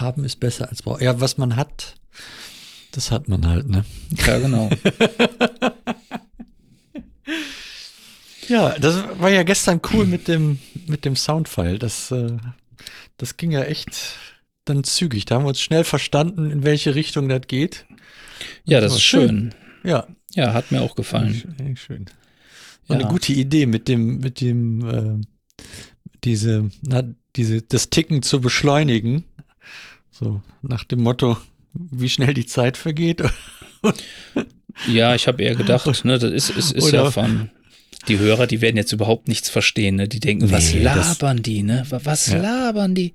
haben ist besser als brauchen. Ja, was man hat, das hat man halt, ne? Ja, genau. ja, das war ja gestern cool mit dem, mit dem Soundfile. Das, äh, das ging ja echt dann zügig. Da haben wir uns schnell verstanden, in welche Richtung das geht. Ja, das, das ist schön. schön. Ja. Ja, hat mir auch gefallen. Schön. schön. War ja. eine gute Idee mit dem, mit dem, äh, diese, na, diese, das Ticken zu beschleunigen. So nach dem Motto, wie schnell die Zeit vergeht. ja, ich habe eher gedacht, ne, das ist, ist, ist ja von die Hörer, die werden jetzt überhaupt nichts verstehen, ne? Die denken, nee, was labern die, ne? Was ja. labern die?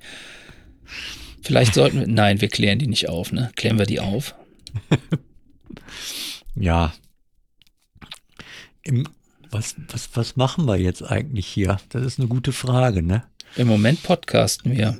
Vielleicht sollten wir, nein, wir klären die nicht auf, ne? Klären wir die auf? ja. Im, was, was, was machen wir jetzt eigentlich hier? Das ist eine gute Frage, ne? Im Moment podcasten wir.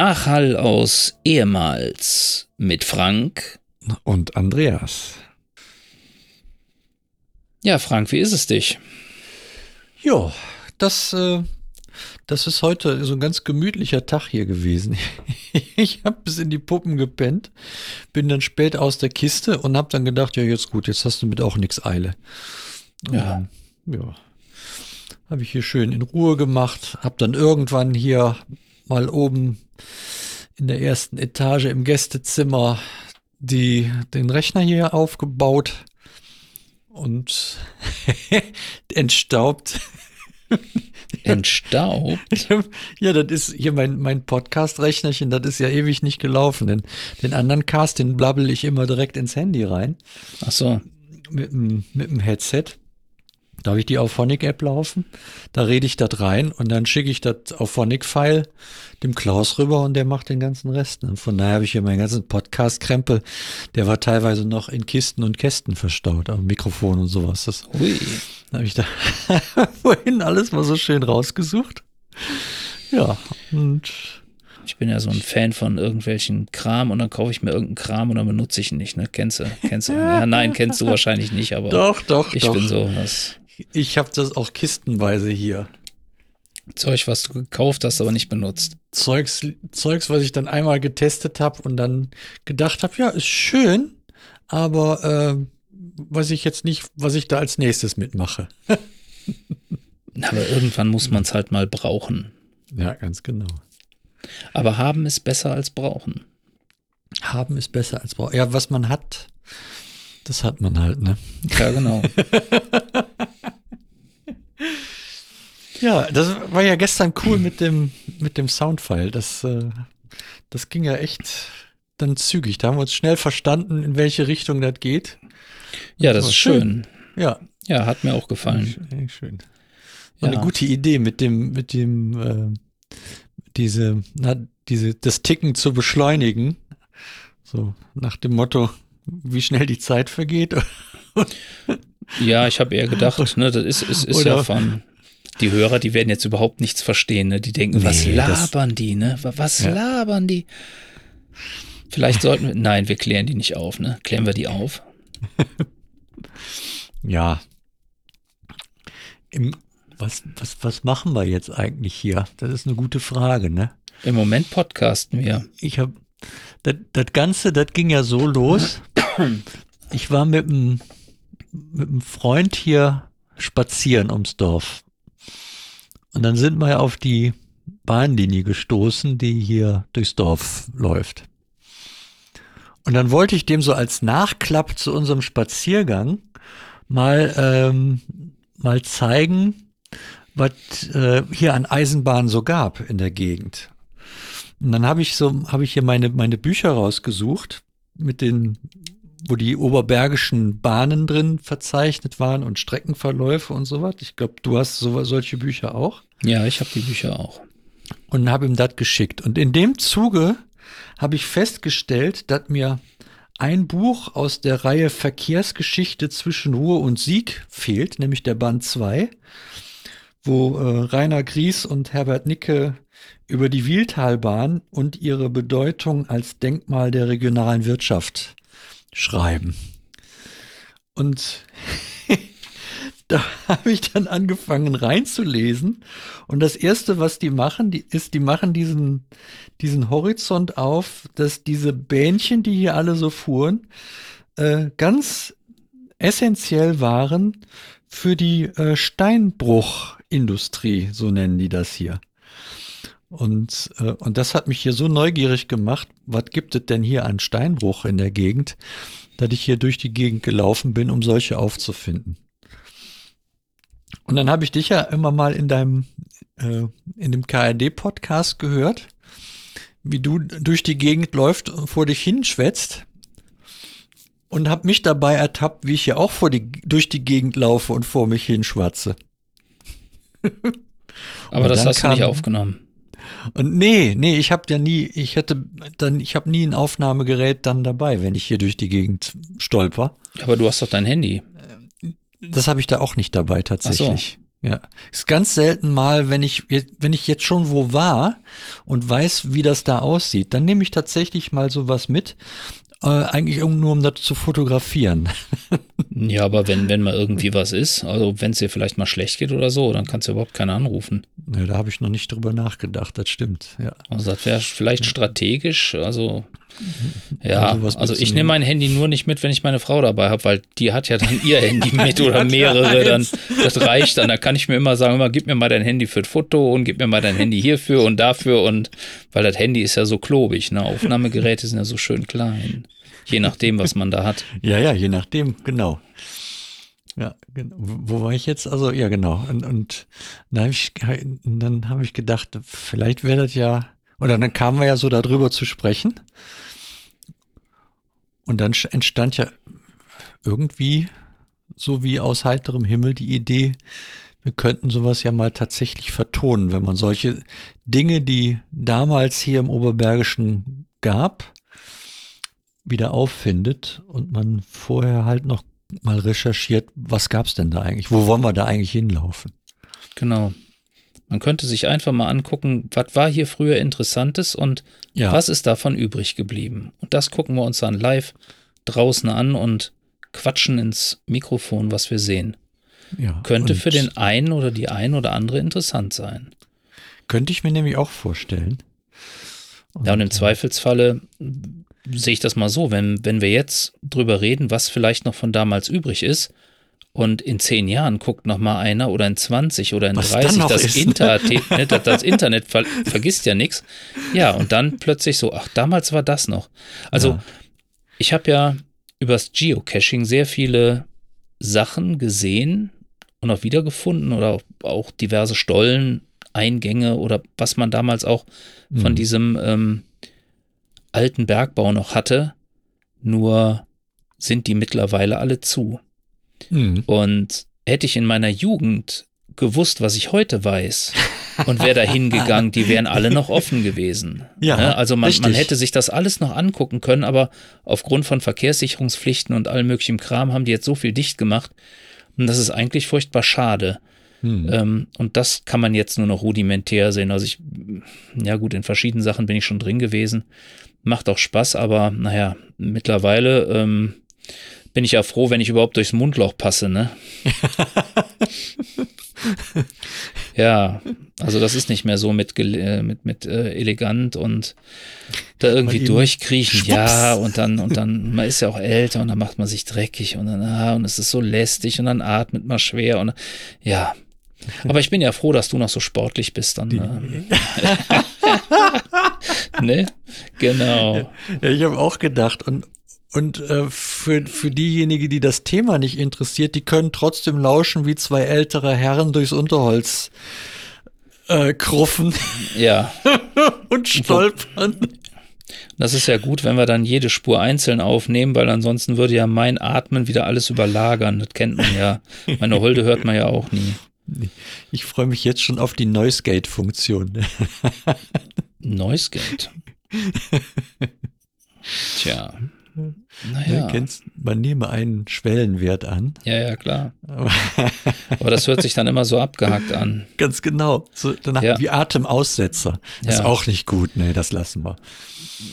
Nachhall aus ehemals mit Frank und Andreas. Ja, Frank, wie ist es dich? Ja, das, äh, das ist heute so ein ganz gemütlicher Tag hier gewesen. ich habe bis in die Puppen gepennt, bin dann spät aus der Kiste und habe dann gedacht, ja, jetzt gut, jetzt hast du mit auch nichts Eile. Ja. ja. Habe ich hier schön in Ruhe gemacht, habe dann irgendwann hier mal oben in der ersten Etage im Gästezimmer die, den Rechner hier aufgebaut und entstaubt. Entstaubt? ja, das ist hier mein, mein Podcast-Rechnerchen, das ist ja ewig nicht gelaufen. Den, den anderen Cast, den blabbel ich immer direkt ins Handy rein. Ach so. Mit, mit dem Headset. Da habe ich die Auphonic-App laufen, da rede ich das rein und dann schicke ich das Auphonic-File dem Klaus rüber und der macht den ganzen Rest. Und von daher habe ich hier meinen ganzen Podcast-Krempel, der war teilweise noch in Kisten und Kästen verstaut, am Mikrofon und sowas. Das Ui. habe ich da vorhin alles mal so schön rausgesucht. Ja, und ich bin ja so ein Fan von irgendwelchen Kram und dann kaufe ich mir irgendeinen Kram und dann benutze ich ihn nicht, ne? Kennst du? Kennst du? Ja, nein, kennst du wahrscheinlich nicht, aber doch, doch, ich doch. bin so was. Ich habe das auch kistenweise hier. Zeug, was du gekauft hast, aber nicht benutzt. Zeugs, Zeugs was ich dann einmal getestet habe und dann gedacht habe, ja, ist schön, aber äh, weiß ich jetzt nicht, was ich da als nächstes mitmache. aber irgendwann muss man es halt mal brauchen. Ja, ganz genau. Aber haben ist besser als brauchen. Haben ist besser als brauchen. Ja, was man hat, das hat man halt, ne? Ja, genau. ja, das war ja gestern cool mit dem, mit dem Soundfile. Das, äh, das ging ja echt dann zügig. Da haben wir uns schnell verstanden, in welche Richtung das geht. Ja, das, das ist schön. schön. Ja. Ja, hat mir auch gefallen. Schön. schön. Ja. eine gute Idee mit dem, mit dem, äh, diese, na, diese, das Ticken zu beschleunigen. So nach dem Motto, wie schnell die Zeit vergeht. ja, ich habe eher gedacht, ne, das ist, ist, ist ja von. Die Hörer, die werden jetzt überhaupt nichts verstehen, ne? Die denken, nee, was labern die, ne? Was ja. labern die? Vielleicht sollten wir. Nein, wir klären die nicht auf, ne? Klären wir die auf? ja. Im, was, was, was machen wir jetzt eigentlich hier? Das ist eine gute Frage, ne? Im Moment podcasten wir. Ich habe das, das Ganze, das ging ja so los. Ich war mit einem, mit einem Freund hier spazieren ums Dorf. Und dann sind wir auf die Bahnlinie gestoßen, die hier durchs Dorf läuft. Und dann wollte ich dem so als Nachklapp zu unserem Spaziergang mal, ähm, mal zeigen, was äh, hier an Eisenbahnen so gab in der Gegend. Und dann habe ich so, habe ich hier meine, meine Bücher rausgesucht mit den wo die oberbergischen Bahnen drin verzeichnet waren und Streckenverläufe und sowas. Ich glaube, du hast so, solche Bücher auch. Ja, ich habe die Bücher auch. Und habe ihm das geschickt. Und in dem Zuge habe ich festgestellt, dass mir ein Buch aus der Reihe Verkehrsgeschichte zwischen Ruhe und Sieg fehlt, nämlich der Band 2, wo äh, Rainer Gries und Herbert Nicke über die Wieltalbahn und ihre Bedeutung als Denkmal der regionalen Wirtschaft schreiben. Und da habe ich dann angefangen reinzulesen. Und das erste, was die machen, die, ist, die machen diesen, diesen Horizont auf, dass diese Bähnchen, die hier alle so fuhren, äh, ganz essentiell waren für die äh, Steinbruchindustrie, so nennen die das hier. Und, äh, und das hat mich hier so neugierig gemacht, was gibt es denn hier an Steinbruch in der Gegend, dass ich hier durch die Gegend gelaufen bin, um solche aufzufinden. Und dann habe ich dich ja immer mal in deinem, äh, in dem KRD-Podcast gehört, wie du durch die Gegend läufst und vor dich hinschwätzt und habe mich dabei ertappt, wie ich ja auch vor die, durch die Gegend laufe und vor mich hinschwatze. Aber das hast kam, du nicht aufgenommen. Und nee, nee, ich habe ja nie, ich hätte dann, ich habe nie ein Aufnahmegerät dann dabei, wenn ich hier durch die Gegend stolper. Aber du hast doch dein Handy. Das habe ich da auch nicht dabei tatsächlich. So. Ja, ist ganz selten mal, wenn ich wenn ich jetzt schon wo war und weiß, wie das da aussieht, dann nehme ich tatsächlich mal sowas mit äh, eigentlich nur um das zu fotografieren. ja, aber wenn, wenn mal irgendwie was ist, also wenn es dir vielleicht mal schlecht geht oder so, dann kannst du überhaupt keinen anrufen. Ja, da habe ich noch nicht drüber nachgedacht, das stimmt. Ja. Also das wäre vielleicht strategisch, also ja, also, also ich nehme mein Handy nur nicht mit, wenn ich meine Frau dabei habe, weil die hat ja dann ihr Handy mit oder mehrere, dann das reicht dann. Da kann ich mir immer sagen, immer gib mir mal dein Handy für das Foto und gib mir mal dein Handy hierfür und dafür und weil das Handy ist ja so klobig, ne? Aufnahmegeräte sind ja so schön klein. Je nachdem, was man da hat. Ja, ja, je nachdem, genau. Ja, genau. Wo war ich jetzt? Also, ja, genau. Und, und dann habe ich, hab ich gedacht, vielleicht wäre das ja, oder dann kamen wir ja so darüber zu sprechen. Und dann entstand ja irgendwie so wie aus heiterem Himmel die Idee, wir könnten sowas ja mal tatsächlich vertonen, wenn man solche Dinge, die damals hier im Oberbergischen gab, wieder auffindet und man vorher halt noch mal recherchiert, was gab's denn da eigentlich? Wo wollen wir da eigentlich hinlaufen? Genau. Man könnte sich einfach mal angucken, was war hier früher Interessantes und ja. was ist davon übrig geblieben. Und das gucken wir uns dann live draußen an und quatschen ins Mikrofon, was wir sehen. Ja, könnte für den einen oder die ein oder andere interessant sein. Könnte ich mir nämlich auch vorstellen. Und, ja, und im äh, Zweifelsfalle sehe ich das mal so, wenn, wenn wir jetzt drüber reden, was vielleicht noch von damals übrig ist, und in zehn Jahren guckt noch mal einer oder in 20 oder in Was 30 das, ist, Inter ne, das, das, Internet ver vergisst ja nichts. Ja, und dann plötzlich so, ach, damals war das noch. Also, ja. ich habe ja übers Geocaching sehr viele Sachen gesehen und auch wiedergefunden oder auch diverse Stollen, Eingänge oder was man damals auch von mhm. diesem ähm, alten Bergbau noch hatte. Nur sind die mittlerweile alle zu. Mhm. Und hätte ich in meiner Jugend gewusst, was ich heute weiß und wäre da hingegangen, die wären alle noch offen gewesen. Ja, ne? Also man, man, hätte sich das alles noch angucken können, aber aufgrund von Verkehrssicherungspflichten und allem möglichen Kram haben die jetzt so viel dicht gemacht. Und das ist eigentlich furchtbar schade. Hm. Ähm, und das kann man jetzt nur noch rudimentär sehen. Also ich, ja gut, in verschiedenen Sachen bin ich schon drin gewesen. Macht auch Spaß, aber naja, mittlerweile ähm, bin ich ja froh, wenn ich überhaupt durchs Mundloch passe, ne? ja, also das ist nicht mehr so mit, äh, mit, mit äh, elegant und da irgendwie durchkriechen, schwupps. ja, und dann, und dann, man ist ja auch älter und dann macht man sich dreckig und dann, ah, und es ist so lästig und dann atmet man schwer und ja. Aber ich bin ja froh, dass du noch so sportlich bist dann. Ne? ne? Genau. Ja, ich habe auch gedacht und und äh, für, für diejenigen, die das Thema nicht interessiert, die können trotzdem lauschen, wie zwei ältere Herren durchs Unterholz äh, kruffen. Ja. und stolpern. Das ist ja gut, wenn wir dann jede Spur einzeln aufnehmen, weil ansonsten würde ja mein Atmen wieder alles überlagern. Das kennt man ja. Meine Holde hört man ja auch nie. Ich freue mich jetzt schon auf die Noise Gate Funktion. Noise Gate. Tja. Naja. Ja, kennst, man nehme einen Schwellenwert an. Ja, ja, klar. Aber das hört sich dann immer so abgehackt an. Ganz genau. So danach ja. wie Atemaussetzer. Das ja. ist auch nicht gut. Nee, das lassen wir.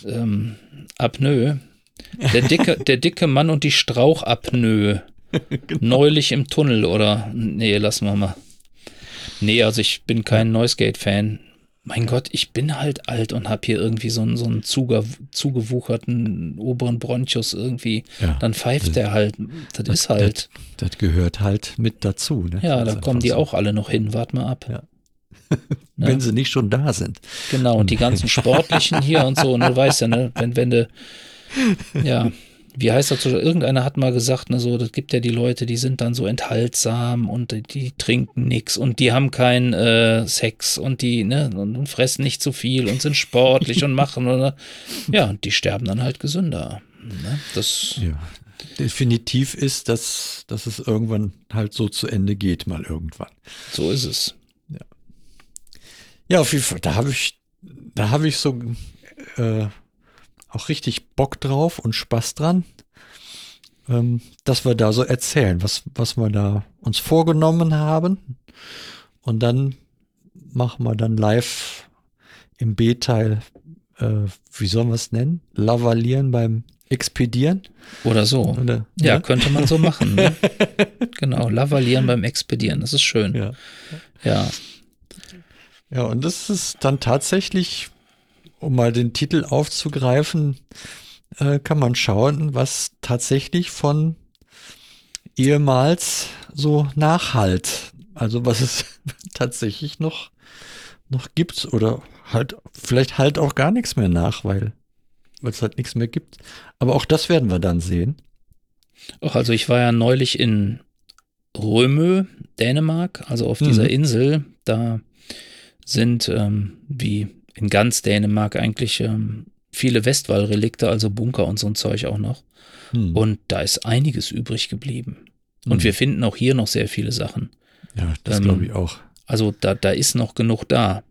Ähm, Apnoe. Der dicke, der dicke Mann und die Strauchapnoe. genau. Neulich im Tunnel oder. Nee, lassen wir mal. Nee, also ich bin kein Noise Gate Fan mein Gott, ich bin halt alt und habe hier irgendwie so einen, so einen zuge, zugewucherten oberen Bronchus irgendwie. Ja, dann pfeift der halt. Das, das ist halt. Das, das, gehört halt mit dazu. Ne? Ja, da kommen die so. auch alle noch hin. Wart mal ab. Ja. wenn ne? sie nicht schon da sind. Genau, und die ganzen Sportlichen hier und so, ne, du weißt ja, ne, wenn, wenn du, ja, wie heißt das so, irgendeiner hat mal gesagt, ne, so, das gibt ja die Leute, die sind dann so enthaltsam und die, die trinken nichts und die haben keinen äh, Sex und die, ne, und, und, fressen nicht zu viel und sind sportlich und machen, oder, ja, und die sterben dann halt gesünder. Ne? Das, ja. Definitiv ist, dass, dass es irgendwann halt so zu Ende geht, mal irgendwann. So ist es. Ja, ja auf jeden Fall, da habe ich, da habe ich so äh, auch richtig Bock drauf und Spaß dran, ähm, dass wir da so erzählen, was, was wir da uns vorgenommen haben. Und dann machen wir dann live im B-Teil, äh, wie sollen wir es nennen? Lavalieren beim Expedieren. Oder so. Oder, ja, ja, könnte man so machen. Ne? genau, lavalieren beim Expedieren, das ist schön. Ja. ja. Ja, und das ist dann tatsächlich um mal den Titel aufzugreifen, äh, kann man schauen, was tatsächlich von ehemals so nachhalt. Also was es tatsächlich noch, noch gibt oder halt vielleicht halt auch gar nichts mehr nach, weil es halt nichts mehr gibt. Aber auch das werden wir dann sehen. Ach, also ich war ja neulich in Römö, Dänemark, also auf dieser mhm. Insel. Da sind, ähm, wie in ganz Dänemark eigentlich ähm, viele Westwallrelikte, also Bunker und so ein Zeug auch noch. Hm. Und da ist einiges übrig geblieben. Hm. Und wir finden auch hier noch sehr viele Sachen. Ja, das ähm, glaube ich auch. Also da, da ist noch genug da.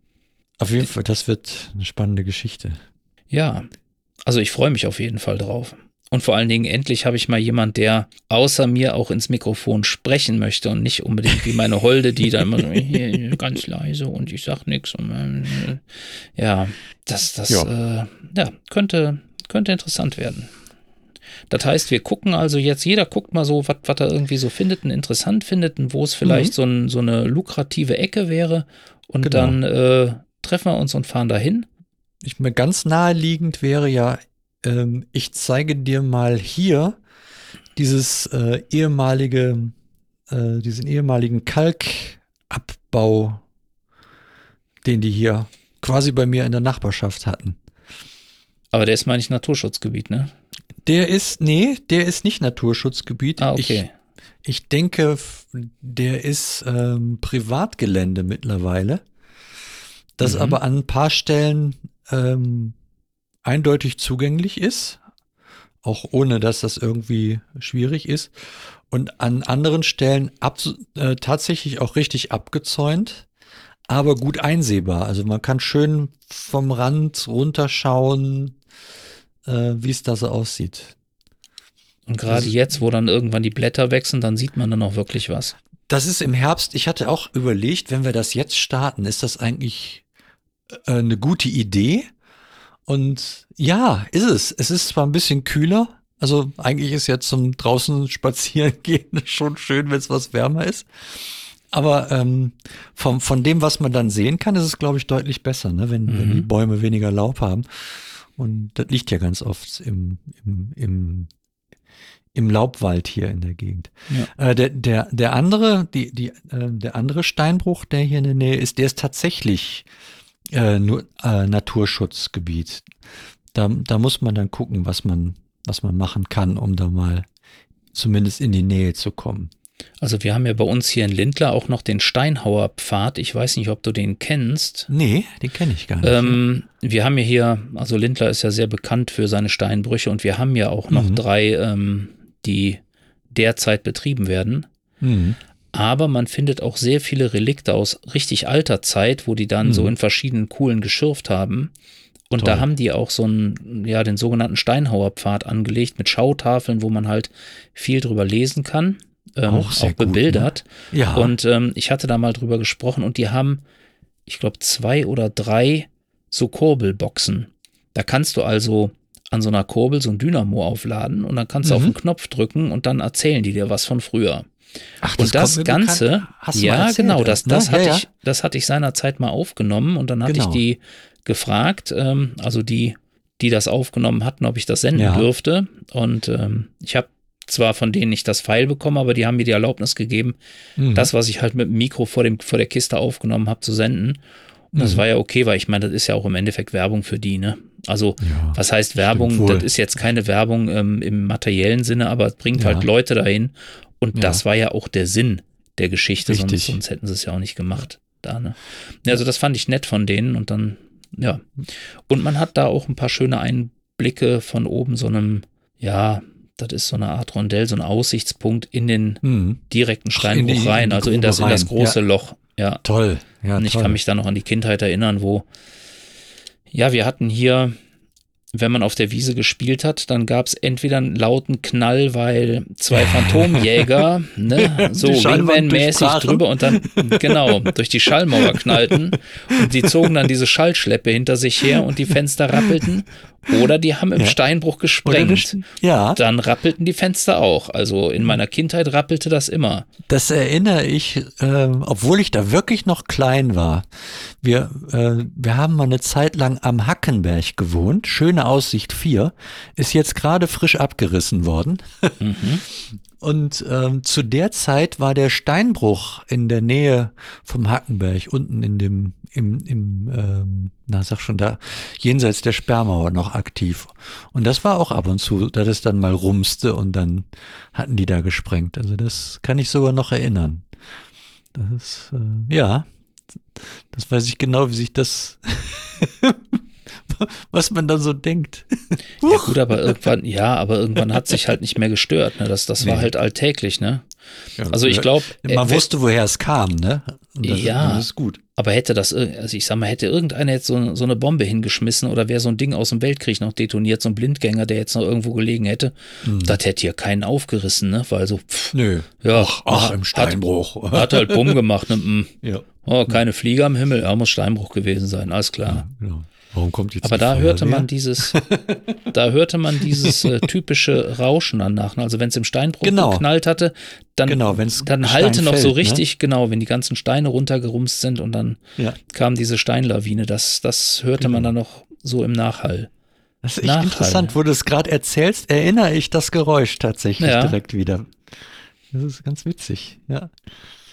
Auf jeden Fall, das wird eine spannende Geschichte. Ja, also ich freue mich auf jeden Fall drauf. Und vor allen Dingen, endlich habe ich mal jemand, der außer mir auch ins Mikrofon sprechen möchte und nicht unbedingt wie meine Holde, die da immer so hier, ganz leise und ich sag nichts. Äh, ja, das, das ja. Äh, ja, könnte, könnte interessant werden. Das heißt, wir gucken also jetzt, jeder guckt mal so, was er irgendwie so findet und interessant findet und wo es vielleicht mhm. so, ein, so, eine lukrative Ecke wäre. Und genau. dann äh, treffen wir uns und fahren dahin. Ich mir ganz naheliegend wäre ja ähm, ich zeige dir mal hier dieses äh, ehemalige, äh, diesen ehemaligen Kalkabbau, den die hier quasi bei mir in der Nachbarschaft hatten. Aber der ist, meine ich, Naturschutzgebiet, ne? Der ist, nee, der ist nicht Naturschutzgebiet. Ah, okay. Ich, ich denke, der ist ähm, Privatgelände mittlerweile. Das mhm. aber an ein paar Stellen ähm, eindeutig zugänglich ist, auch ohne dass das irgendwie schwierig ist. Und an anderen Stellen ab, äh, tatsächlich auch richtig abgezäunt, aber gut einsehbar. Also man kann schön vom Rand runterschauen, äh, wie es da so aussieht. Und gerade jetzt, wo dann irgendwann die Blätter wechseln, dann sieht man dann auch wirklich was. Das ist im Herbst. Ich hatte auch überlegt, wenn wir das jetzt starten, ist das eigentlich äh, eine gute Idee? Und ja, ist es. Es ist zwar ein bisschen kühler. Also eigentlich ist ja zum draußen spazieren gehen schon schön, wenn es was wärmer ist. Aber ähm, vom, von dem, was man dann sehen kann, ist es, glaube ich, deutlich besser, ne? wenn, mhm. wenn die mhm. Bäume weniger Laub haben. Und das liegt ja ganz oft im, im, im, im Laubwald hier in der Gegend. Ja. Äh, der, der, der andere, die, die, äh, der andere Steinbruch, der hier in der Nähe ist, der ist tatsächlich äh, nur, äh, Naturschutzgebiet. Da, da muss man dann gucken, was man, was man machen kann, um da mal zumindest in die Nähe zu kommen. Also wir haben ja bei uns hier in Lindler auch noch den Steinhauer Pfad. Ich weiß nicht, ob du den kennst. Nee, den kenne ich gar nicht. Ähm, wir haben ja hier, also Lindler ist ja sehr bekannt für seine Steinbrüche und wir haben ja auch noch Mhm. drei, ähm, die derzeit betrieben werden. Mhm. Aber man findet auch sehr viele Relikte aus richtig alter Zeit, wo die dann Mhm. so in verschiedenen Kuhlen geschürft haben. Und Toll. da haben die auch so einen, ja, den sogenannten Steinhauerpfad angelegt mit Schautafeln, wo man halt viel drüber lesen kann. Ähm, Auch sehr gut, ne? bebildert. Ja. Und ähm, ich hatte da mal drüber gesprochen und die haben, ich glaube, zwei oder drei so Kurbelboxen. Da kannst du also an so einer Kurbel so ein Dynamo aufladen und dann kannst du Mhm. auf den Knopf drücken und dann erzählen die dir was von früher. Ach, und das kommt mir Ganze, bekannt- hast du ja, genau, das, ne? das, Ja, hatte ja. Ich, das hatte ich seinerzeit mal aufgenommen und dann hatte Genau. ich die gefragt, ähm, also die, die das aufgenommen hatten, ob ich das senden Ja. dürfte. Und ähm, ich habe zwar von denen nicht das File bekommen, aber die haben mir die Erlaubnis gegeben, Mhm. das, was ich halt mit dem Mikro vor, dem, vor der Kiste aufgenommen habe, zu senden. Und das Mhm. war ja okay, weil ich meine, das ist ja auch im Endeffekt Werbung für die, ne? Also, Ja, was heißt Werbung? Das ist jetzt keine Werbung ähm, im materiellen Sinne, aber es bringt Ja. halt Leute dahin. Und Ja. das war ja auch der Sinn der Geschichte, sonst, Richtig. sonst hätten sie es ja auch nicht gemacht. Da, ne? Ja, also, das fand ich nett von denen und dann, ja. Und man hat da auch ein paar schöne Einblicke von oben, so einem, ja, das ist so eine Art Rondell, so ein Aussichtspunkt in den Mhm. direkten in Steinbruch in rein, also in das, in das große Loch. Ja. Toll. Ja, Und ich toll. kann mich da noch an die Kindheit erinnern, wo, ja, wir hatten hier, wenn man auf der Wiese gespielt hat, dann gab es entweder einen lauten Knall, weil zwei Phantomjäger, ne, so Wingman-mäßig drüber und dann, genau, durch die Schallmauer knallten. Und die zogen dann diese Schallschleppe hinter sich her und die Fenster rappelten oder die haben im Ja. Steinbruch gesprengt. ja, Dann rappelten die Fenster auch. Also in meiner Kindheit rappelte das immer. das erinnere ich, äh, obwohl ich da wirklich noch klein war. Wir, äh, wir haben mal eine Zeit lang am Hackenberg gewohnt. Schöne Aussicht 4. Ist jetzt gerade frisch abgerissen worden. Mhm. Und ähm, zu der Zeit war der Steinbruch in der Nähe vom Hackenberg, unten in dem, im, im ähm, na sag schon da, jenseits der Sperrmauer noch aktiv. Und das war auch ab und zu, da das dann mal rumste und dann hatten die da gesprengt. Also das kann ich sogar noch erinnern. Das ist, äh, ja, das weiß ich genau, wie sich das, was man da so denkt. Ja gut, aber irgendwann, ja, aber irgendwann hat sich halt nicht mehr gestört. Ne? Das, das war Nee. halt alltäglich, ne? Also ich glaube, Man wusste, woher es kam, ne? Das, Ja. Das ist gut. aber hätte das, also ich sag mal, hätte irgendeiner jetzt so, so eine Bombe hingeschmissen oder wäre so ein Ding aus dem Weltkrieg noch detoniert, so ein Blindgänger, der jetzt noch irgendwo gelegen hätte, Hm. das hätte hier keinen aufgerissen, ne? Weil so, pff, Nö. ja, Ach, ach im Steinbruch. Hat, hat halt Bumm gemacht, ne? mm. ja. Oh, keine Flieger am Himmel, ja, muss Steinbruch gewesen sein, alles klar. Genau. Warum kommt jetzt Aber die da hörte man dieses, da hörte man dieses äh, typische Rauschen dann nach. ne? Also wenn es im Steinbruch Genau. geknallt hatte, dann, Genau, dann halte noch so fällt, ne? richtig, genau, wenn die ganzen Steine runtergerumst sind und dann Ja. kam diese Steinlawine. Das, das hörte man dann noch so im Nachhall. Das ist echt Nachhall. interessant, wo du es gerade erzählst, erinnere ich das Geräusch tatsächlich Ja. direkt wieder. Das ist ganz witzig, ja.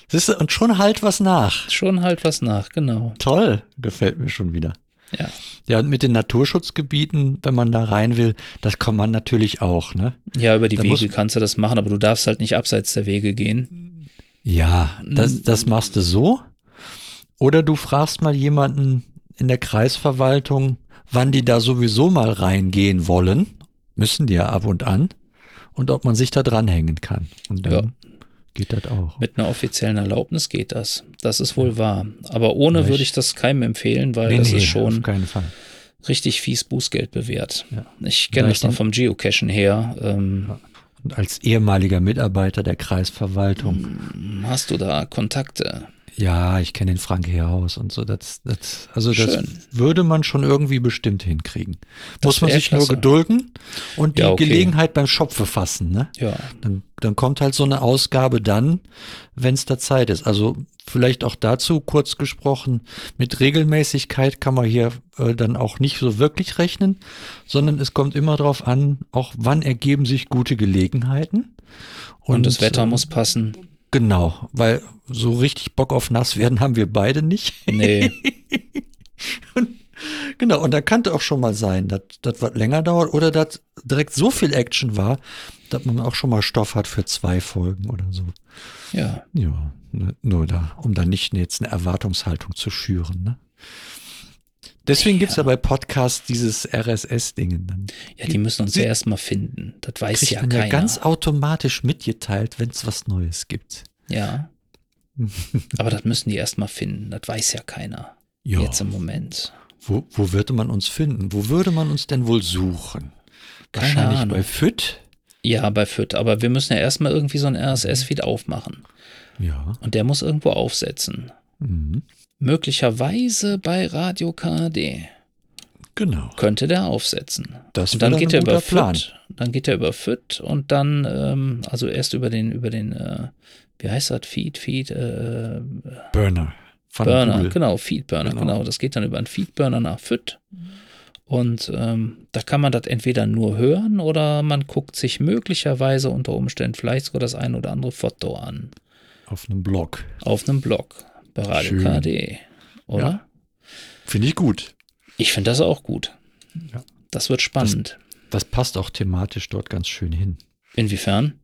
Siehst du, und schon halt was nach. Schon halt was nach, genau. Toll, gefällt mir schon wieder. Ja. Ja, und mit den Naturschutzgebieten, wenn man da rein will, das kann man natürlich auch, ne? Ja, über die Da Wege kannst du das machen, aber du darfst halt nicht abseits der Wege gehen. Ja, das, das machst du so. Oder du fragst mal jemanden in der Kreisverwaltung, wann die da sowieso mal reingehen wollen. Müssen die ja ab und an. Und ob man sich da dranhängen kann. Und dann Ja. Geht das auch. Mit einer offiziellen Erlaubnis geht das. Das ist wohl wahr. Aber ohne Ja, ich- würde ich das keinem empfehlen, weil Nee, das nee, ist schon richtig fies Bußgeld bewährt. Ja. Ich kenne Da das noch vom Geocachen her. Ähm, Und als ehemaliger Mitarbeiter der Kreisverwaltung, hast du da Kontakte? Ja, ich kenne den Frank Herhaus und so. Das, das, also das Schön. würde man schon irgendwie bestimmt hinkriegen. Muss man sich nur gedulden und die Ja, okay. Gelegenheit beim Schopfe fassen, ne? Ja, Dann, dann kommt halt so eine Ausgabe dann, wenn es da Zeit ist. Also vielleicht auch dazu kurz gesprochen, mit Regelmäßigkeit kann man hier äh, dann auch nicht so wirklich rechnen, sondern es kommt immer darauf an, auch wann ergeben sich gute Gelegenheiten. und, das Wetter äh, muss passen. Genau, weil so richtig Bock auf nass werden haben wir beide nicht. Nee, Genau, und da kann auch schon mal sein, dass das was länger dauert oder dass direkt so viel Action war, dass man auch schon mal Stoff hat für zwei Folgen oder so. Ja. Ja, ne, nur da, um dann nicht jetzt eine Erwartungshaltung zu schüren. Ne? Deswegen gibt's ja bei Podcasts dieses RSS-Dingen. Ja, die müssen uns Sie- ja erstmal finden. Das weiß Kriegt ja man keiner. ja ganz automatisch mitgeteilt, wenn es was Neues gibt. ja. Aber das müssen die erstmal finden. Das weiß ja keiner. Ja, Jetzt im Moment. wo, wo würde man uns finden? Wo würde man uns denn wohl suchen? Keine Wahrscheinlich Ahnung. bei FIT. Ja, bei FIT. Aber wir müssen ja erstmal irgendwie so einen RSS-Feed aufmachen. Ja. Und der muss irgendwo aufsetzen. Mhm. Möglicherweise bei Radio KD Genau. könnte der aufsetzen. Das Und dann wäre geht ein er über Plan. FIT, dann geht er über FIT und dann, ähm, also erst über den, über den, äh, wie heißt das, Feed, Feed, äh, Burner. Von Burner, Google. genau, Feedburner, Genau. genau. Das geht dann über einen Feedburner nach FIT. Und ähm, da kann man das entweder nur hören oder man guckt sich möglicherweise unter Umständen vielleicht sogar das ein oder andere Foto an. Auf einem Blog. Auf einem Blog bei Radio Schön. KD. Oder? Ja. Finde ich gut. Ich finde das auch gut. Ja. Das wird spannend. Das passt auch thematisch dort ganz schön hin. Inwiefern?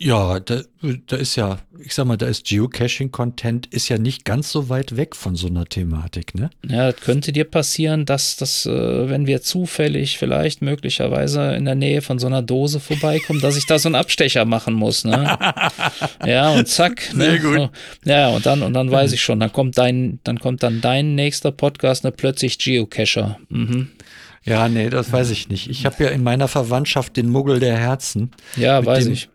Ja, da, da ist ja, ich sag mal, da ist Geocaching-Content ist ja nicht ganz so weit weg von so einer Thematik, ne? Ja, das könnte dir passieren, dass das, äh, wenn wir zufällig vielleicht möglicherweise in der Nähe von so einer Dose vorbeikommen, dass ich da so einen Abstecher machen muss, ne? Ja, und zack. ne? Sehr gut. Ja, und dann, und dann weiß ich schon, dann kommt dein, dann kommt dann dein nächster Podcast, ne, plötzlich Geocacher. Mhm. Ja, nee, das weiß ich nicht. Ich habe ja in meiner Verwandtschaft den Muggel der Herzen. Ja, weiß dem, ich.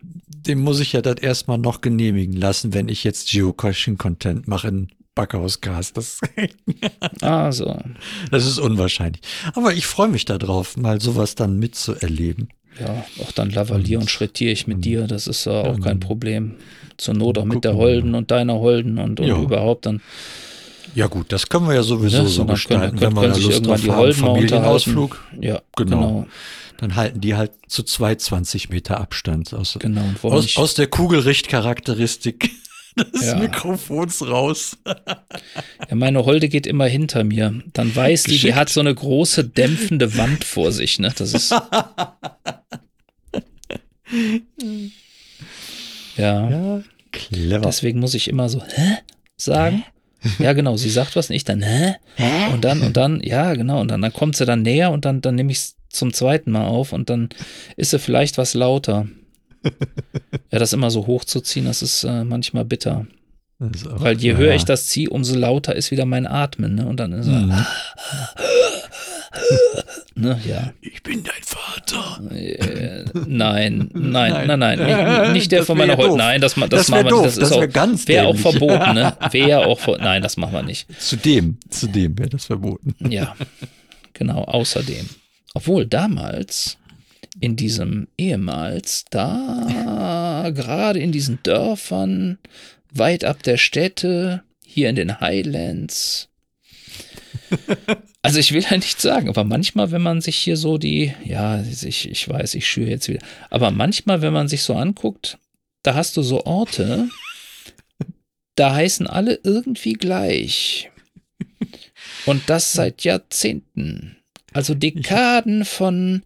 Dem muss ich ja das erstmal noch genehmigen lassen, wenn ich jetzt Geocaching-Content mache in Backhausgas. Das, Ah, so. das ist unwahrscheinlich. Aber ich freue mich darauf, mal sowas dann mitzuerleben. Ja, auch dann lavalier und schrittiere ich mit dir, das ist äh, auch kein dann- Problem. Zur Not auch mit der Holden und deiner Holden und, und Ja. überhaupt dann. Ja gut, das können wir ja sowieso Ne, so gestalten, können- wenn wir da sich Lust irgendwann drauf die mal Familienausflug, Ja, Genau. genau. dann halten die halt zu zwei 20 Meter Abstand aus, Genau. Aus, aus der Kugelrichtcharakteristik des Ja. Mikrofons raus. ja, meine Holde geht immer hinter mir. Dann weiß die, die Geschickt. hat so eine große dämpfende Wand vor sich. Ne? Das ist. ja, Ja, clever. deswegen muss ich immer so, hä? Sagen. Ja, genau, sie sagt was nicht, dann, hä? Und dann, und dann, ja, genau, und dann, dann kommt sie dann näher und dann, dann nehme ich es zum zweiten Mal auf und dann ist sie vielleicht was lauter. Ja, das immer so hochzuziehen, das ist äh, manchmal bitter. Ist auch- Weil je ja, höher ich das ziehe, umso lauter ist wieder mein Atmen, ne? Und dann ist er, Mhm. ne, ja. Ich bin dein Vater. Äh, nein, nein, Nein. nein, nein, nicht, nicht der von meiner doof. Nein, das, das, Das machen wir nicht. Das, Das auch, ganz Wäre auch verboten, ne? Wäre auch ver Nein, das machen wir nicht. Zudem, zudem wäre das verboten. Ja, genau, außerdem. Obwohl damals, in diesem ehemals, da gerade in diesen Dörfern, weit ab der Städte, hier in den Highlands. Also ich will ja nicht sagen, aber manchmal, wenn man sich hier so die, ja, ich, ich weiß, ich schüre jetzt wieder, aber manchmal, wenn man sich so anguckt, da hast du so Orte, da heißen alle irgendwie gleich. Und das seit Jahrzehnten. Also Dekaden von,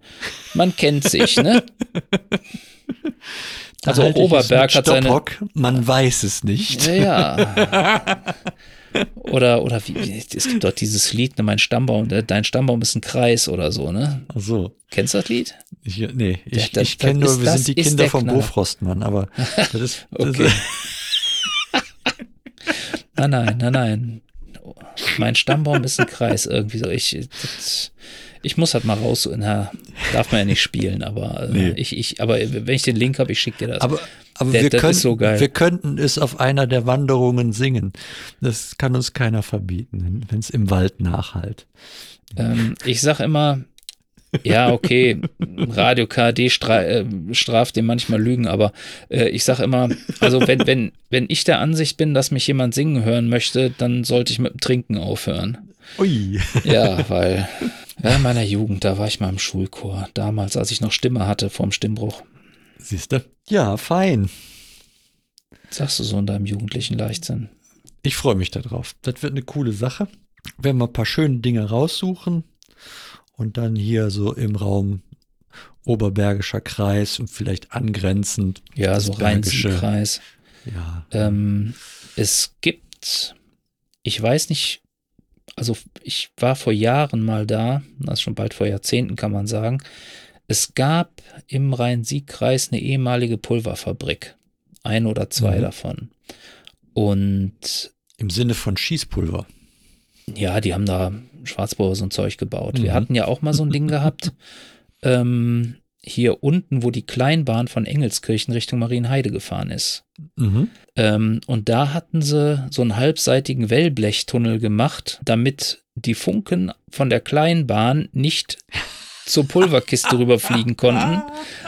man kennt sich, ne? Da Also Oberberg hat seine-. Man weiß es nicht. Ja, ja. Oder, oder wie, wie- es gibt doch dieses Lied, ne, mein Stammbaum, äh, dein Stammbaum ist ein Kreis oder so, ne? Ach so. Kennst du das Lied? Ich, nee, ich, das- ich kenne nur, wir sind die Kinder der vom. Bofrostmann, aber das ist, das Okay. Nein, nein, nein, nein. Mein Stammbaum ist ein Kreis irgendwie so. Ich, das, ich muss halt mal raus. Na, darf man ja nicht spielen, aber äh, Nee. ich, ich, aber wenn ich den Link habe, ich schicke dir das. aber, aber Der- wir, das ist könnten, so wir könnten es auf einer der Wanderungen singen. Das kann uns keiner verbieten, wenn es im Wald nachhalt. Ähm, ich sag immer, ja, okay, Radio KD stra äh, straft dem manchmal Lügen, aber äh, ich sag immer, also wenn, wenn, wenn ich der Ansicht bin, dass mich jemand singen hören möchte, dann sollte ich mit dem Trinken aufhören. Ui. Ja, weil ja, in meiner Jugend, da war ich mal im Schulchor, damals, als ich noch Stimme hatte vorm Stimmbruch. Siehst du? Ja, fein. Sagst du so in deinem jugendlichen Leichtsinn? Ich freue mich darauf. Das wird eine coole Sache. Werden wir ein paar schöne Dinge raussuchen und dann hier so im Raum Oberbergischer Kreis und vielleicht angrenzend. Ja, so Rhein-Sieg-Kreis. Ja. Ähm, es gibt, ich weiß nicht, also ich war vor Jahren mal da, das ist schon bald vor Jahrzehnten kann man sagen. Es gab im Rhein-Sieg-Kreis eine ehemalige Pulverfabrik. Ein oder zwei mhm. davon. Und im Sinne von Schießpulver. Ja, die haben da Schwarzpulver so ein Zeug gebaut. Mhm. Wir hatten ja auch mal so ein Ding gehabt. Ähm, hier unten, wo die Kleinbahn von Engelskirchen Richtung Marienheide gefahren ist. Mhm. Ähm, und da hatten sie so einen halbseitigen Wellblechtunnel gemacht, damit die Funken von der Kleinbahn nicht zur Pulverkiste rüberfliegen konnten,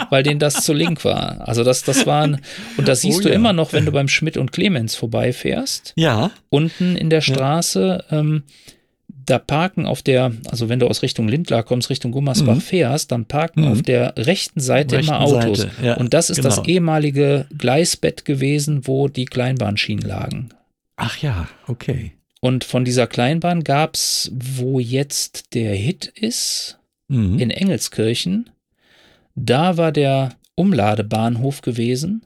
weil denen das zu link war. Also das, das waren, und das siehst oh, du ja. immer noch, wenn du beim Schmidt und Clemens vorbeifährst. Ja. Unten in der Straße, ja. ähm, da parken auf der, also wenn du aus Richtung Lindlar kommst, Richtung Gummersbach mhm. fährst, dann parken mhm. auf der rechten Seite rechten immer Autos. Ja, und das ist genau. das ehemalige Gleisbett gewesen, wo die Kleinbahnschienen lagen. Ach ja, okay. Und von dieser Kleinbahn gab es, wo jetzt der Hit ist, mhm. in Engelskirchen. Da war der Umladebahnhof gewesen.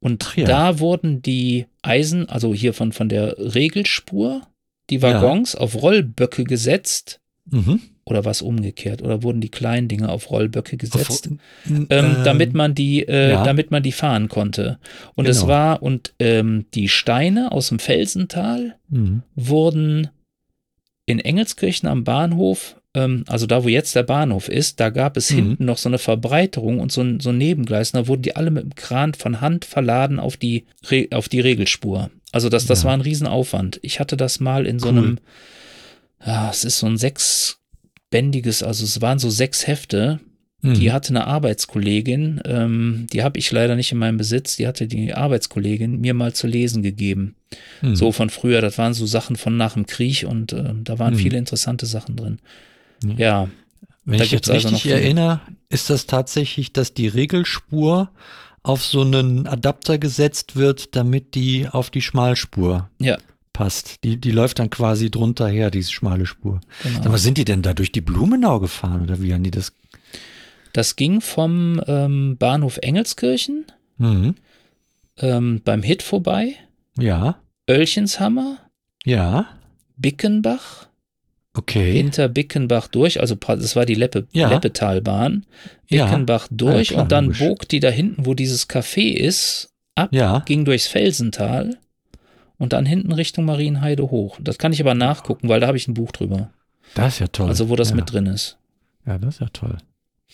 Und ja. da wurden die Eisen, also hier von, von der Regelspur, die Waggons ja. auf Rollböcke gesetzt. Mhm. Oder was umgekehrt? Oder wurden die kleinen Dinge auf Rollböcke gesetzt, auf, ähm, ähm, damit man die, äh, ja. damit man die fahren konnte. Und genau. es war und ähm, die Steine aus dem Felsental mhm. wurden in Engelskirchen am Bahnhof ähm, also da, wo jetzt der Bahnhof ist, da gab es mhm. hinten noch so eine Verbreiterung und so ein, so ein Nebengleis. da wurden die alle mit dem Kran von Hand verladen auf die, Re auf die Regelspur. Also das, das ja. war ein Riesenaufwand. Ich hatte das mal in so cool. einem, ja, es ist so ein sechsbändiges, also es waren so sechs Hefte. Mhm. Die hatte eine Arbeitskollegin, ähm, die habe ich leider nicht in meinem Besitz, die hatte die Arbeitskollegin mir mal zu lesen gegeben. Mhm. So von früher, das waren so Sachen von nach dem Krieg und äh, da waren mhm. viele interessante Sachen drin. Ja. Wenn ich jetzt also richtig erinnere, ist das tatsächlich, dass die Regelspur auf so einen Adapter gesetzt wird, damit die auf die Schmalspur ja. passt. Die, die läuft dann quasi drunter her, diese schmale Spur. Genau. Aber sind die denn da durch die Blumenau gefahren oder wie haben die das? Das ging vom ähm, Bahnhof Engelskirchen mhm. ähm, beim Hit vorbei. Ja. Oelchenshammer. Ja. Bickenbach okay. hinter Bickenbach durch, also das war die Leppe, ja. Leppetalbahn, Bickenbach ja. durch ja, klar, und dann logisch. bog die da hinten, wo dieses Café ist, ab, ging durchs Felsental und dann hinten Richtung Marienheide hoch. Das kann ich aber nachgucken, weil da habe ich ein Buch drüber. Das ist ja toll. Also wo das mit drin ist. Ja, das ist ja toll.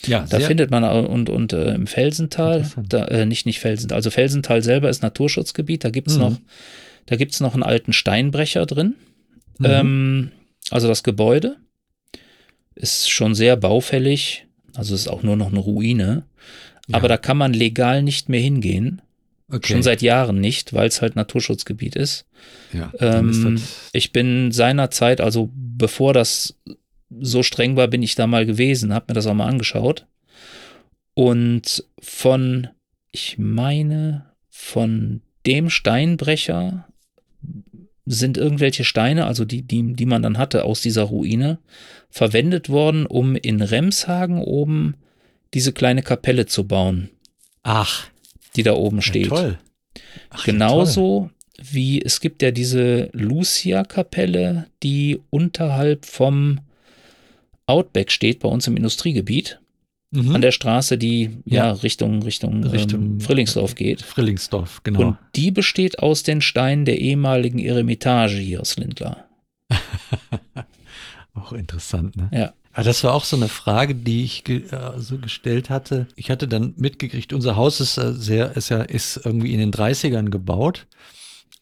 Ja, da findet man und, und äh, im Felsental, da, äh, nicht nicht Felsental, also Felsental selber ist Naturschutzgebiet, da gibt es mhm. noch, da gibt's noch einen alten Steinbrecher drin. Mhm. Ähm, also das Gebäude ist schon sehr baufällig, also ist auch nur noch eine Ruine, ja. aber da kann man legal nicht mehr hingehen. Okay. Schon seit Jahren nicht, weil es halt Naturschutzgebiet ist. Ja, ähm, ist ich bin seinerzeit, also bevor das so streng war, bin ich da mal gewesen, habe mir das auch mal angeschaut. Und von, ich meine, von dem Steinbrecher sind irgendwelche Steine, also die, die, die man dann hatte aus dieser Ruine, verwendet worden, um in Remshagen oben diese kleine Kapelle zu bauen. Ach. Die da oben steht. Ja, toll. Ach, Genauso ja, toll. wie es gibt ja diese Lucia-Kapelle, die unterhalb vom Outback steht, bei uns im Industriegebiet mhm. an der Straße, die ja, ja Richtung, Richtung, Richtung ähm, Frillingsdorf geht. Frillingsdorf, genau. Und die besteht aus den Steinen der ehemaligen Eremitage hier aus Lindlar. auch interessant, ne? Ja. Aber das war auch so eine Frage, die ich ge äh, so gestellt hatte. Ich hatte dann mitgekriegt, unser Haus ist äh, sehr, ist ja, ist irgendwie in den 30ern gebaut.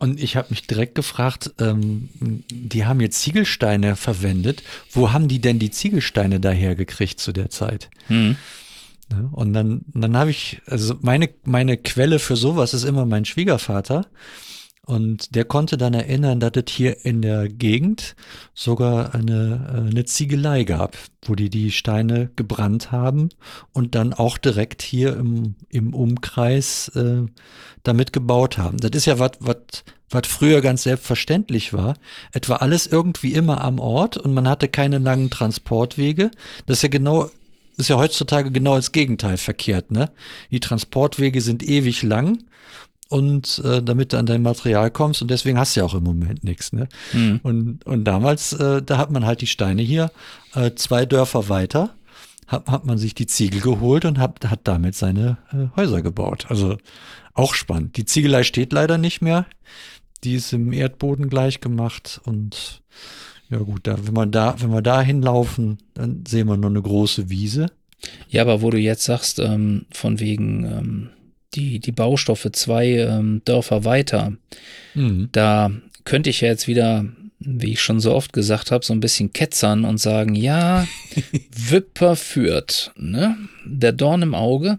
Und ich habe mich direkt gefragt, ähm, die haben jetzt Ziegelsteine verwendet. Wo haben die denn die Ziegelsteine daher gekriegt zu der Zeit? Mhm. Und dann, dann habe ich, also meine, meine Quelle für sowas ist immer mein Schwiegervater. Und der konnte dann erinnern, dass es hier in der Gegend sogar eine, äh, eine Ziegelei gab, wo die die Steine gebrannt haben und dann auch direkt hier im, im Umkreis äh, damit gebaut haben. Das ist ja was, was was früher ganz selbstverständlich war. Etwa alles irgendwie immer am Ort und man hatte keine langen Transportwege. Das ist ja genau ist ja heutzutage genau das Gegenteil verkehrt, ne? Die Transportwege sind ewig lang und äh, damit du an dein Material kommst und deswegen hast du ja auch im Moment nichts, ne? Mhm. Und, und damals, äh, da hat man halt die Steine hier äh, zwei Dörfer weiter, hat, hat man sich die Ziegel geholt und hat, hat damit seine äh, Häuser gebaut. Also auch spannend. Die Ziegelei steht leider nicht mehr. Die ist im Erdboden gleich gemacht und ja gut, da, wenn man da, wenn wir da hinlaufen, dann sehen wir nur eine große Wiese. Ja, aber wo du jetzt sagst, ähm, von wegen ähm, die, die Baustoffe zwei ähm, Dörfer weiter, mhm. da könnte ich ja jetzt wieder, wie ich schon so oft gesagt habe, so ein bisschen ketzern und sagen, ja, Wipper führt, ne? Der Dorn im Auge.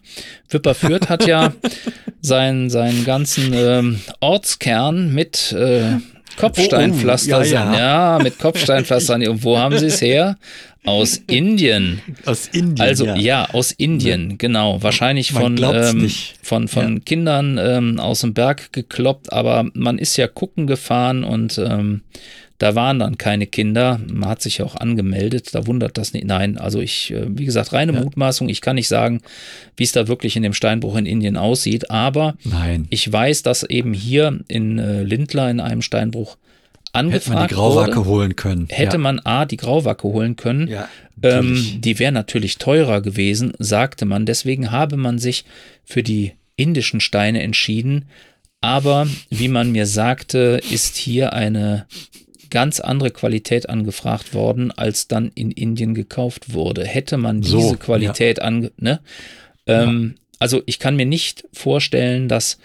Wipper führt hat ja seinen, seinen ganzen ähm, Ortskern mit äh, Kopfsteinpflaster. Oh, oh, ja, ja. ja, mit Kopfsteinpflastern. Und wo haben sie es her? Aus Indien. Aus Indien. Also ja, ja aus Indien, ja. genau. Wahrscheinlich von, ähm, von, von ja. Kindern ähm, aus dem Berg gekloppt, aber man ist ja gucken gefahren und ähm, da waren dann keine Kinder. Man hat sich ja auch angemeldet. Da wundert das nicht. Nein, also ich, äh, wie gesagt, reine ja. Mutmaßung. Ich kann nicht sagen, wie es da wirklich in dem Steinbruch in Indien aussieht. Aber Nein. ich weiß, dass eben hier in äh, Lindler in einem Steinbruch angefragt Hätte man die Grauwacke wurde, holen können. Hätte ja. man A, die Grauwacke holen können. Ja, ähm, die wäre natürlich teurer gewesen, sagte man. Deswegen habe man sich für die indischen Steine entschieden. Aber wie man mir sagte, ist hier eine ganz andere Qualität angefragt worden, als dann in Indien gekauft wurde. Hätte man diese so, Qualität ja. ange, ne? Ähm, ja. Also ich kann mir nicht vorstellen, dass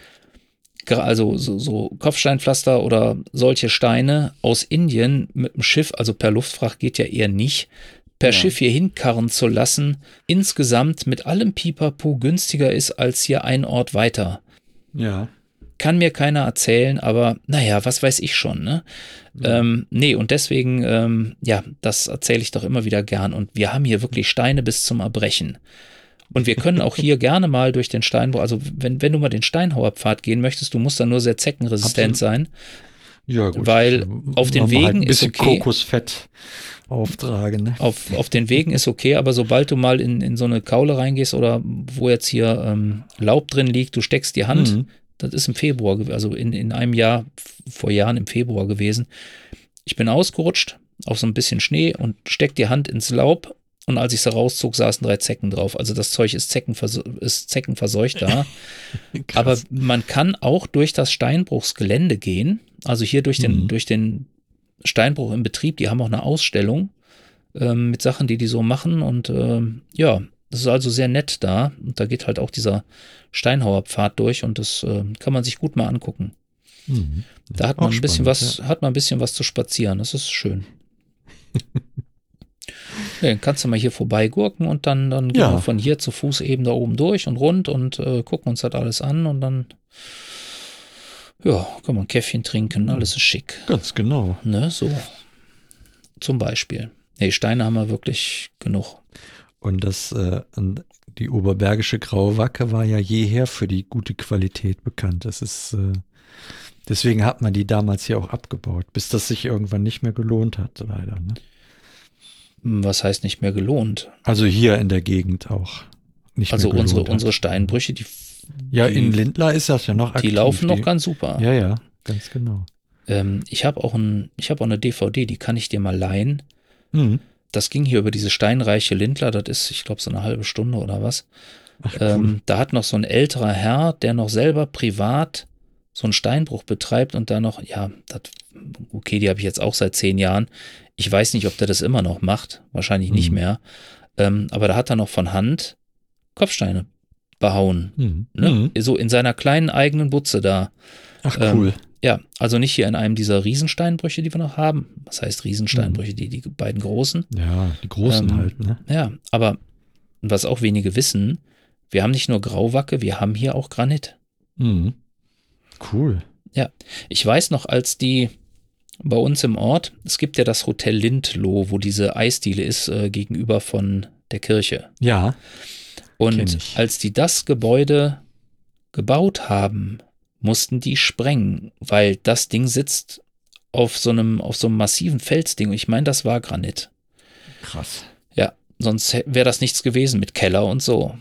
also so, so, Kopfsteinpflaster oder solche Steine aus Indien mit dem Schiff, also per Luftfracht geht ja eher nicht, per ja. Schiff hier hinkarren zu lassen, insgesamt mit allem Pipapo günstiger ist als hier ein Ort weiter. Ja. Kann mir keiner erzählen, aber naja, was weiß ich schon, ne? Ja. Ähm, nee, und deswegen, ähm, ja, das erzähle ich doch immer wieder gern. Und wir haben hier wirklich Steine bis zum Erbrechen. Und wir können auch hier gerne mal durch den Steinbruch, also wenn, wenn du mal den Steinhauerpfad gehen möchtest, du musst dann nur sehr zeckenresistent sein. Ja, gut. Weil auf den Wegen halt ein bisschen ist okay. Kokosfett auftragen. Ne? Auf, auf den Wegen ist okay, aber sobald du mal in, in so eine Kaule reingehst oder wo jetzt hier ähm, Laub drin liegt, du steckst die Hand mhm. Das ist im Februar, also in, in einem Jahr vor Jahren im Februar gewesen. Ich bin ausgerutscht auf so ein bisschen Schnee und steck die Hand ins Laub und als ich sie rauszog, saßen drei Zecken drauf. Also das Zeug ist, Zeckenverso ist zeckenverseucht da. Aber man kann auch durch das Steinbruchsgelände gehen. Also hier durch den, mhm. durch den Steinbruch im Betrieb. Die haben auch eine Ausstellung ähm, mit Sachen, die die so machen. Und ähm, ja, das ist also sehr nett da. Und da geht halt auch dieser Steinhauerpfad durch und das äh, kann man sich gut mal angucken. Mhm. Da hat man ein bisschen was, ja. hat man ein bisschen was zu spazieren. Das ist schön. ja, dann kannst du mal hier vorbeigurken und dann, dann gehen wir von hier zu Fuß eben da oben durch und rund und äh, gucken uns das alles an und dann ja, kann man ein Käffchen trinken, alles ist schick. Ganz genau. Ne, so. Zum Beispiel. Nee, Steine haben wir wirklich genug. Und das, äh, die oberbergische Graue Wacke war ja jeher für die gute Qualität bekannt. Das ist, äh, deswegen hat man die damals hier auch abgebaut, bis das sich irgendwann nicht mehr gelohnt hat, leider. Ne? Was heißt nicht mehr gelohnt? Also hier in der Gegend auch. Nicht also mehr unsere, hat. unsere Steinbrüche, die. Ja, in Lindlar ist das ja noch aktiv. Die laufen noch die, ganz super. Ja, ja, ganz genau. Ähm, ich habe auch, ein, hab auch eine DVD, die kann ich dir mal leihen. Mhm das ging hier über diese steinreiche Lindler, das ist, ich glaube, so eine halbe Stunde oder was. Ach, cool. ähm, da hat noch so ein älterer Herr, der noch selber privat so einen Steinbruch betreibt und da noch, ja, das, okay, die habe ich jetzt auch seit zehn Jahren. Ich weiß nicht, ob der das immer noch macht, wahrscheinlich mhm. nicht mehr. Ähm, aber da hat er noch von Hand Kopfsteine behauen. Mhm. Ne? Mhm. So in seiner kleinen eigenen Butze da. Ach cool. Ähm, ja, also nicht hier in einem dieser Riesensteinbrüche, die wir noch haben. Was heißt Riesensteinbrüche? Mhm. Die, die beiden großen. Ja, die großen ähm, halt, ne? Ja, aber was auch wenige wissen, wir haben nicht nur Grauwacke, wir haben hier auch Granit. Mhm. Cool. Ja, ich weiß noch, als die bei uns im Ort, es gibt ja das Hotel Lindloh, wo diese Eisdiele ist, äh, gegenüber von der Kirche. Ja. Und als die das Gebäude gebaut haben, mussten die sprengen, weil das Ding sitzt auf so einem, auf so einem massiven Felsding. Und ich meine, das war Granit. Krass. Ja, sonst wäre das nichts gewesen mit Keller und so.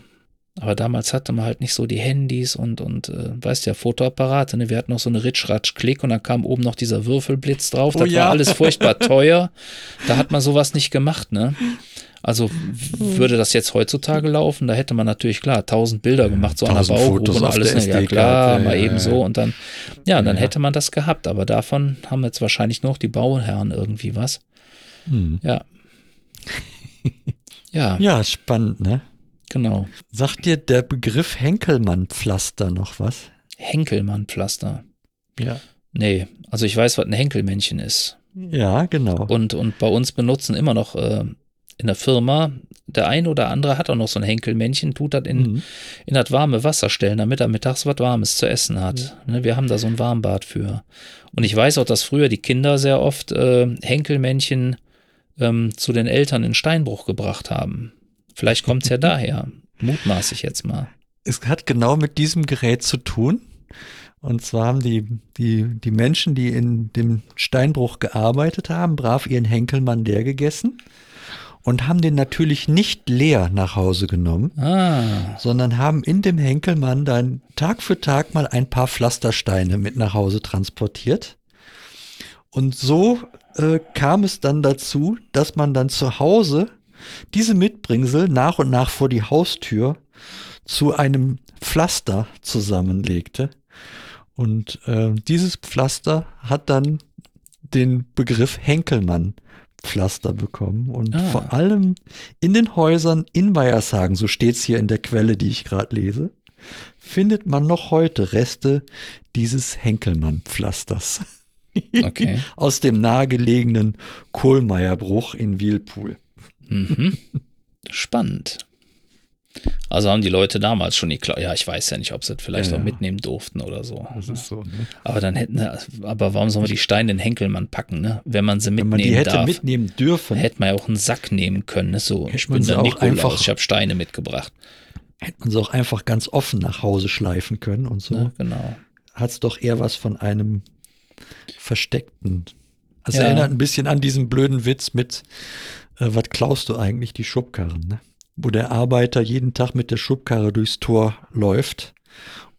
Aber damals hatte man halt nicht so die Handys und, und äh, weißt ja, Fotoapparate. Ne? Wir hatten noch so eine Ritsch-Ratsch-Klick und dann kam oben noch dieser Würfelblitz drauf. Das oh, ja. war alles furchtbar teuer. Da hat man sowas nicht gemacht, ne? Also würde das jetzt heutzutage laufen, da hätte man natürlich klar tausend Bilder gemacht, so einer Baugrube und alles. Ne? Ja klar, ja, mal ja, eben ja. so und dann, ja, dann hätte man das gehabt. Aber davon haben jetzt wahrscheinlich noch die Bauherren irgendwie was. Hm. Ja. ja. Ja, spannend, ne? Genau. Sagt dir der Begriff Henkelmann-Pflaster noch was? Henkelmann-Pflaster? Ja. Nee, also ich weiß, was ein Henkelmännchen ist. Ja, genau. Und, und bei uns benutzen immer noch äh, in der Firma, der ein oder andere hat auch noch so ein Henkelmännchen, tut das in, mhm. in das warme Wasser stellen, damit er mittags was Warmes zu essen hat. Mhm. Ne, wir haben da so ein Warmbad für. Und ich weiß auch, dass früher die Kinder sehr oft äh, Henkelmännchen ähm, zu den Eltern in Steinbruch gebracht haben. Vielleicht kommt es ja daher. Mutmaße ich jetzt mal. Es hat genau mit diesem Gerät zu tun. Und zwar haben die, die, die Menschen, die in dem Steinbruch gearbeitet haben, brav ihren Henkelmann leer gegessen und haben den natürlich nicht leer nach Hause genommen, ah. sondern haben in dem Henkelmann dann Tag für Tag mal ein paar Pflastersteine mit nach Hause transportiert. Und so äh, kam es dann dazu, dass man dann zu Hause diese Mitbringsel nach und nach vor die Haustür zu einem Pflaster zusammenlegte. Und äh, dieses Pflaster hat dann den Begriff Henkelmann Pflaster bekommen. Und ah. vor allem in den Häusern in Weiershagen, so steht es hier in der Quelle, die ich gerade lese, findet man noch heute Reste dieses Henkelmann-Pflasters. Okay. Aus dem nahegelegenen Kohlmeierbruch in Wielpool. Mhm. Spannend. Also haben die Leute damals schon die Kla Ja, ich weiß ja nicht, ob sie das vielleicht ja, auch mitnehmen durften oder so. Das ist so, ne? Aber dann hätten, aber warum sollen wir die Steine in den Henkelmann packen, ne? Wenn man sie mitnehmen Wenn man die hätte darf, mitnehmen dürfen. Hätte man ja auch einen Sack nehmen können. Ne? So, ich bin der Nikolaus, einfach, ich habe Steine mitgebracht. Hätte man sie auch einfach ganz offen nach Hause schleifen können und so. Ja, genau. Hat es doch eher was von einem versteckten. Ja. erinnert ein bisschen an diesen blöden Witz mit, was klaust du eigentlich, die Schubkarren, ne? wo der Arbeiter jeden Tag mit der Schubkarre durchs Tor läuft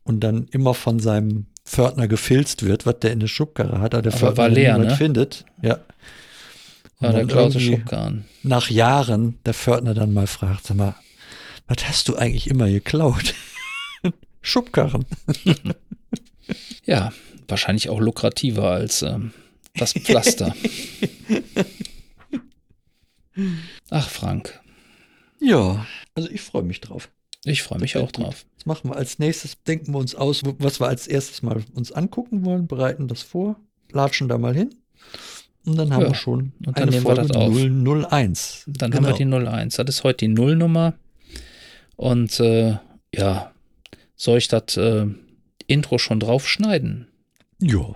und dann immer von seinem Pförtner gefilzt wird, was der in der Schubkarre hat, aber der aber Pförtner leer, ne? findet. Ja. Ja, der klaute Schubkarren. Nach Jahren der Pförtner dann mal fragt, sag mal, was hast du eigentlich immer geklaut? Schubkarren. ja, wahrscheinlich auch lukrativer als ähm, das Pflaster. Ach, Frank. Ja, also ich freue mich drauf. Ich freue mich auch drauf. Das machen wir als nächstes, denken wir uns aus, was wir als erstes mal uns angucken wollen, bereiten das vor, latschen da mal hin. Und dann haben ja. wir schon und dann eine Folge wir das auf. 001. Dann genau. haben wir genau. die 01. Das ist heute die Nullnummer. Und äh, ja, soll ich das äh, Intro schon drauf schneiden? Ja.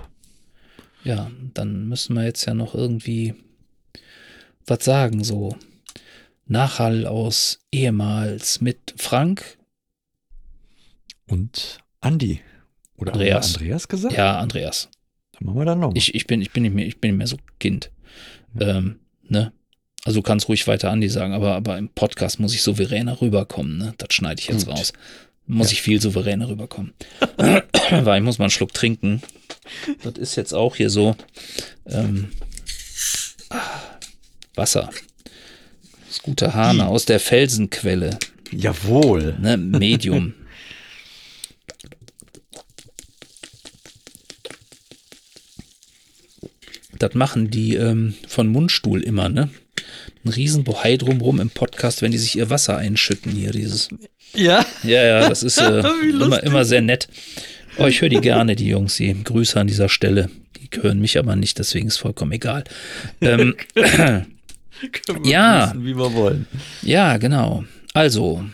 Ja, dann müssen wir jetzt ja noch irgendwie was sagen, so. Nachhall aus ehemals mit Frank und Andi. Oder Andreas. Andreas gesagt? Ja, Andreas. Dann machen wir dann noch. Ich, ich, bin, ich, bin nicht mehr, ich bin nicht mehr so Kind. Ja. Ähm, ne? Also du kannst ruhig weiter Andi sagen, aber, aber im Podcast muss ich souveräner rüberkommen. Ne? Das schneide ich jetzt Gut. raus. Muss ja. ich viel souveräner rüberkommen. Weil ich muss mal einen Schluck trinken. Das ist jetzt auch hier so. Ähm, Wasser. Das gute Hahne aus der Felsenquelle. Jawohl. Ne, Medium. das machen die ähm, von Mundstuhl immer, ne? Ein Riesenbohai drumrum im Podcast, wenn die sich ihr Wasser einschütten hier, dieses. Ja? Ja, ja, das ist äh, immer, immer sehr nett. Oh, ich höre die gerne, die Jungs, die Grüße an dieser Stelle. Die hören mich aber nicht, deswegen ist vollkommen egal. Ähm, ja. Wissen, wie wir wollen. Ja, genau. Also,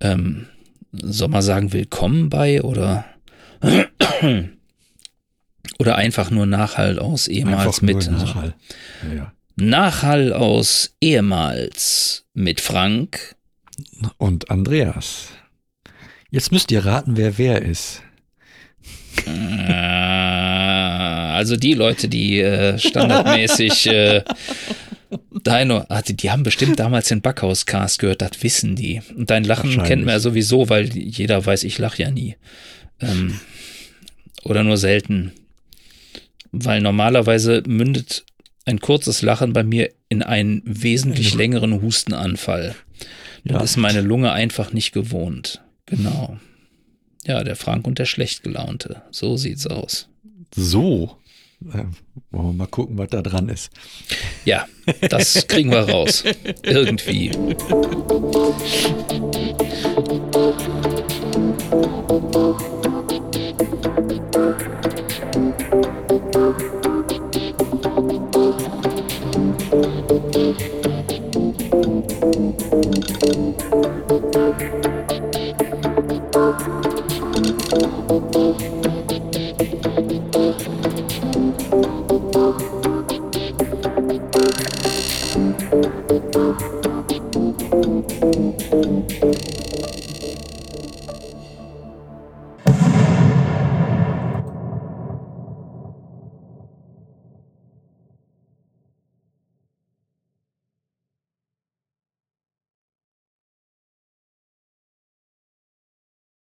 ähm, soll man sagen, willkommen bei oder oder einfach nur Nachhall aus ehemals mit. Nachhall. Ja. Nachhall aus ehemals mit Frank und Andreas. Jetzt müsst ihr raten, wer wer ist. Also die Leute, die äh, standardmäßig äh, Deino, die haben bestimmt damals den Backhauscast gehört, das wissen die. Und dein Lachen kennt man ja sowieso, weil jeder weiß, ich lache ja nie. Ähm, oder nur selten. Weil normalerweise mündet ein kurzes Lachen bei mir in einen wesentlich längeren Hustenanfall. Das ja. ist meine Lunge einfach nicht gewohnt. Genau. Ja, der Frank und der Schlechtgelaunte. So sieht's aus. So. Äh, wollen wir mal gucken, was da dran ist. Ja, das kriegen wir raus. Irgendwie.